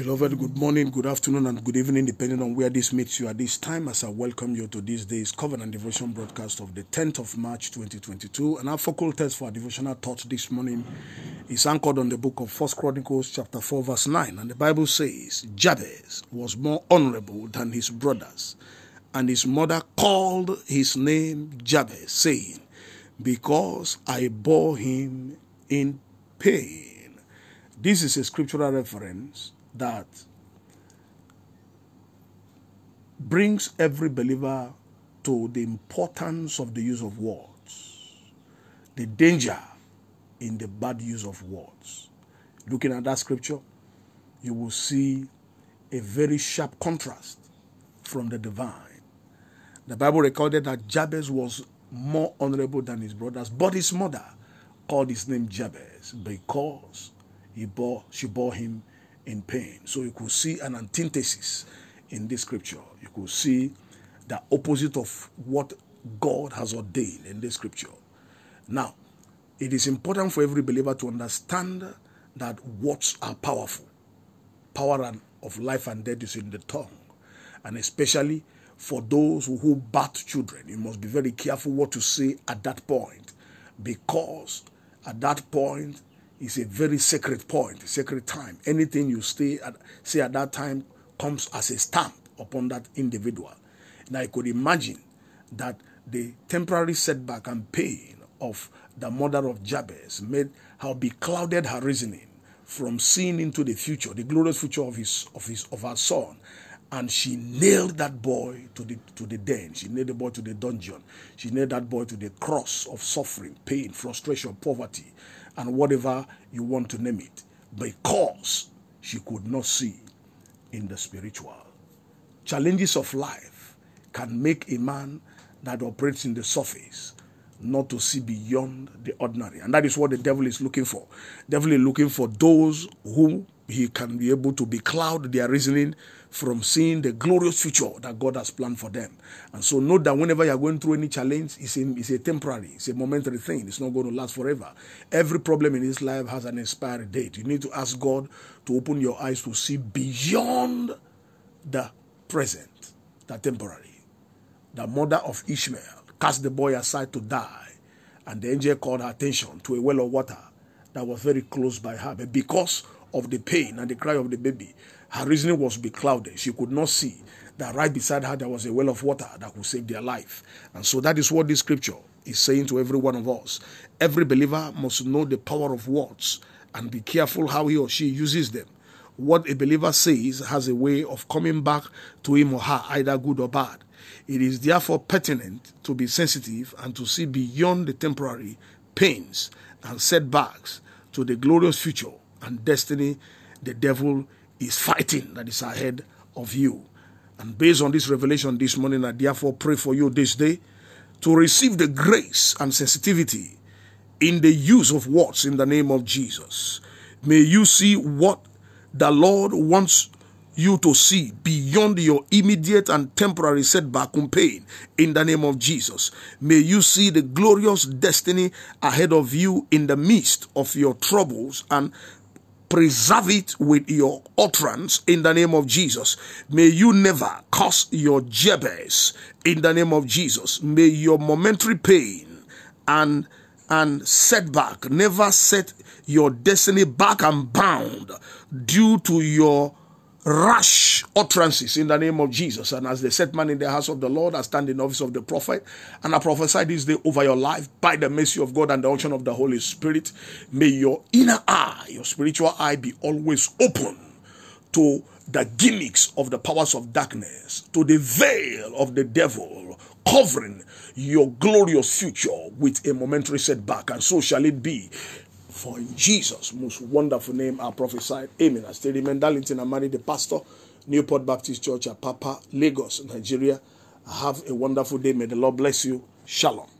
Beloved, good morning, good afternoon, and good evening, depending on where this meets you at this time. As I welcome you to this day's Covenant Devotion broadcast of the 10th of March 2022. And our focal text for our devotional thought this morning is anchored on the book of First Chronicles, chapter 4, verse 9. And the Bible says, Jabez was more honorable than his brothers, and his mother called his name Jabez, saying, Because I bore him in pain. This is a scriptural reference that brings every believer to the importance of the use of words, the danger in the bad use of words. Looking at that scripture, you will see a very sharp contrast from the divine. The Bible recorded that Jabez was more honorable than his brothers, but his mother called his name Jabez because he bore, she bore him in pain. So you could see an antithesis in this scripture. You could see the opposite of what God has ordained in this scripture. Now, it is important for every believer to understand that words are powerful. Power of life and death is in the tongue. And especially for those who birth children, you must be very careful what to say at that point. Because at that point, is a very sacred point, sacred time. Anything you stay at, say at that time comes as a stamp upon that individual. Now, I could imagine that the temporary setback and pain of the mother of Jabez made her beclouded her reasoning from seeing into the future, the glorious future of his of his of her son. And she nailed that boy to the to the den. She nailed the boy to the dungeon. She nailed that boy to the cross of suffering, pain, frustration, poverty, and whatever you want to name it, because she could not see in the spiritual. Challenges of life can make a man that operates in the surface not to see beyond the ordinary. And that is what the devil is looking for. devil is looking for those who he can be able to be cloud their reasoning from seeing the glorious future that God has planned for them. And so note that whenever you're going through any challenge, it's a, it's a temporary, it's a momentary thing. It's not going to last forever. Every problem in this life has an expiry date. You need to ask God to open your eyes to see beyond the present, the temporary. The mother of Ishmael cast the boy aside to die, and the angel called her attention to a well of water that was very close by her. But because of the pain and the cry of the baby, her reasoning was beclouded. She could not see that right beside her there was a well of water that could save their life. And so that is what this scripture is saying to every one of us. Every believer must know the power of words and be careful how he or she uses them. What a believer says has a way of coming back to him or her, either good or bad. It is therefore pertinent to be sensitive and to see beyond the temporary pains and setbacks to the glorious future and destiny the devil is fighting that is ahead of you. And based on this revelation this morning, I therefore pray for you this day to receive the grace and sensitivity in the use of words in the name of Jesus. May you see what the Lord wants you to see beyond your immediate and temporary setback and pain in the name of Jesus. May you see the glorious destiny ahead of you in the midst of your troubles and preserve it with your utterance in the name of Jesus. May you never cause your Jabez in the name of Jesus. May your momentary pain and and setback never set your destiny back and bound due to your rash utterances in the name of Jesus. And as the set man in the house of the Lord, I stand in office of the prophet, and I prophesy this day over your life by the mercy of God and the unction of the Holy Spirit. May your inner eye, your spiritual eye, be always open to the gimmicks of the powers of darkness, to the veil of the devil covering your glorious future with a momentary setback. And so shall it be for in Jesus' most wonderful name, I prophesied. Amen. I stay in Darlington. I married the pastor, Newport Baptist Church, at Apapa, Lagos, Nigeria. Have a wonderful day. May the Lord bless you. Shalom.